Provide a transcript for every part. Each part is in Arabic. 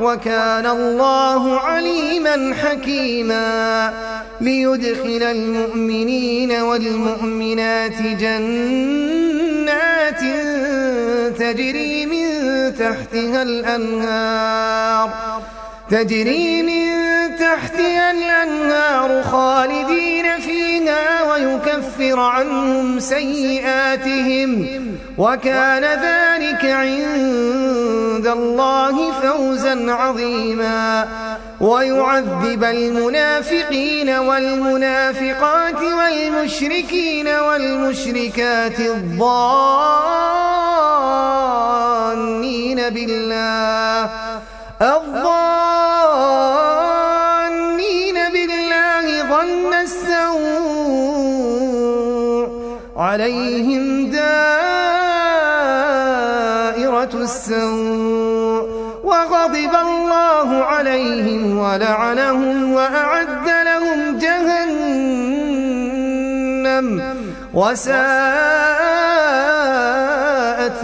وكان الله عليما حكيما ليدخل المؤمنين والمؤمنات جنات تجري من تحتها الأنهار تجري من تحتها الأنهار خالدين فيها ويكفر عنهم سيئاتهم وكان ذلك عند الله فوزا عظيما. ويعذب المنافقين والمنافقات والمشركين والمشركات الظانين بالله. الظانين بالله ظن السوء عليهم دائرة السوء وغضب الله عليهم ولعنهم وأعد لهم جهنم وساءت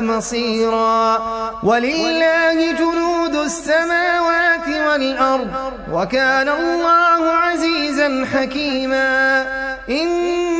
مصيرا ولله جنود السماوات والأرض وكان الله عزيزا حكيما إنا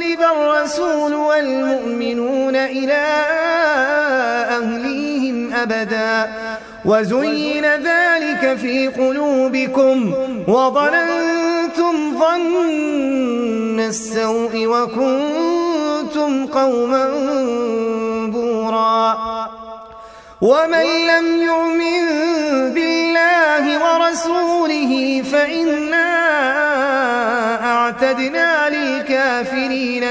ينقلب الرسول والمؤمنون إلى أهليهم أبدا وزين ذلك في قلوبكم وظننتم ظن السوء وكنتم قوما بورا ومن لم يؤمن بالله ورسوله فإنا أعتدنا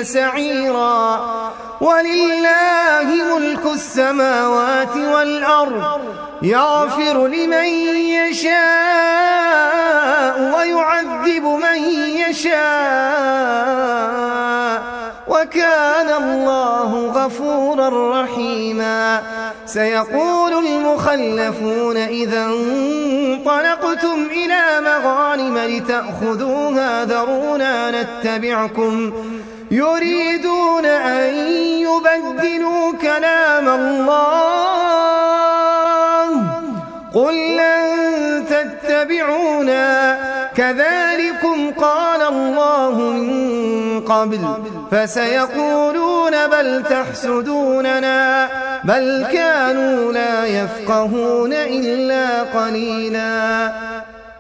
سعيرا. ولله ملك السماوات والأرض. يغفر لمن يشاء ويعذب من يشاء. وكان الله غفورا رحيما. سيقول المخلفون إذا انطلقتم إلى مغانم لتأخذوها ذرونا نتبعكم. يريدون أن يبدلوا كلام الله. قل لن تتبعونا. كذلكم قال الله من قبل. فسيقولون بل تحسدوننا. بل كانوا لا يفقهون إلا قليلا.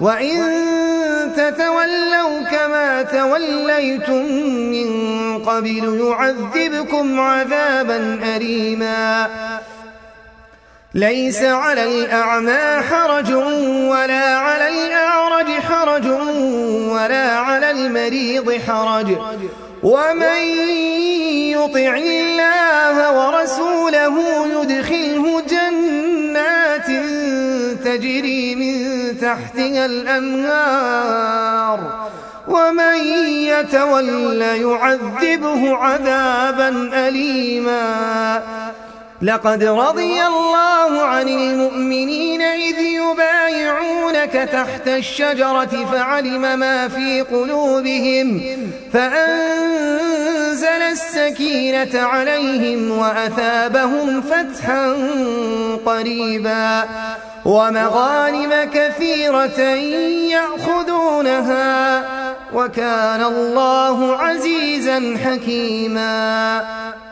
وإن تتولوا كما توليتم من قبل يعذبكم عذابا أليما ليس على الأعمى حرج ولا على الأعرج حرج ولا على المريض حرج ومن يطع الله ورسوله يدخله جنات تجري من تحتها الأنهار ومن يتول يعذبه عذابا أليما. لقد رضي الله عن المؤمنين إذ يبايعونك تحت الشجرة فعلم ما في قلوبهم فأنزل السكينة عليهم وأثابهم فتحا قريبا. ومغانم كثيرة يأخذونها وكان الله عزيزا حكيما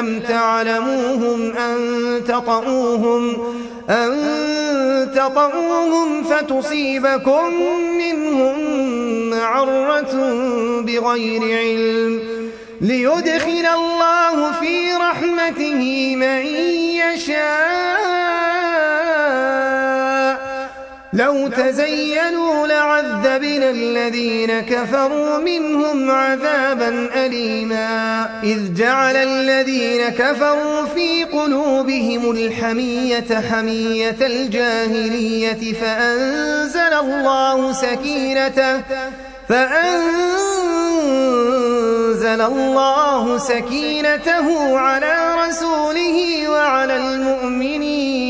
لم تعلموهم أن تطؤوهم أن تطؤوهم فتصيبكم منهم معرة بغير علم ليدخل الله في رحمته من يشاء لو تزينوا لعذبنا الذين كفروا منهم عذابا أليما. إذ جعل الذين كفروا في قلوبهم الحمية حمية الجاهلية فأنزل الله سكينته فأنزل الله سكينته على رسوله وعلى المؤمنين.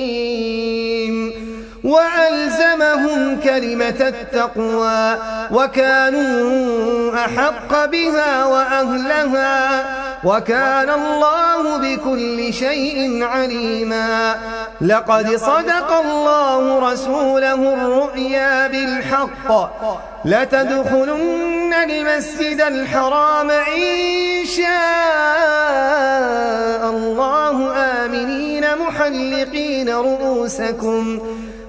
وألزمهم كلمة التقوى وكانوا أحق بها وأهلها وكان الله بكل شيء عليما لقد صدق الله رسوله الرؤيا بالحق لتدخلن المسجد الحرام إن شاء الله آمنين محلقين رؤوسكم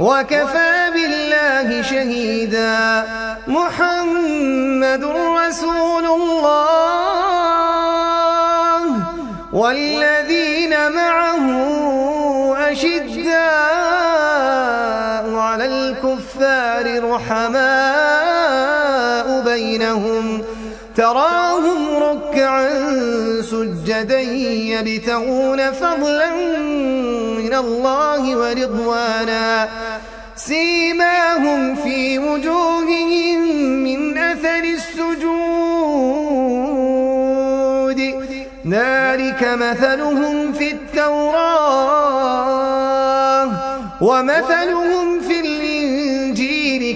وكفى بالله شهيدا. محمد رسول الله. والذين معه أشداء على الكفار رحماء بينهم. تراهم ركعا سجدا يبتغون فضلا الله ورضوانا. سيماهم في وجوههم من أثر السجود. ذلك مثلهم في التوراة ومثلهم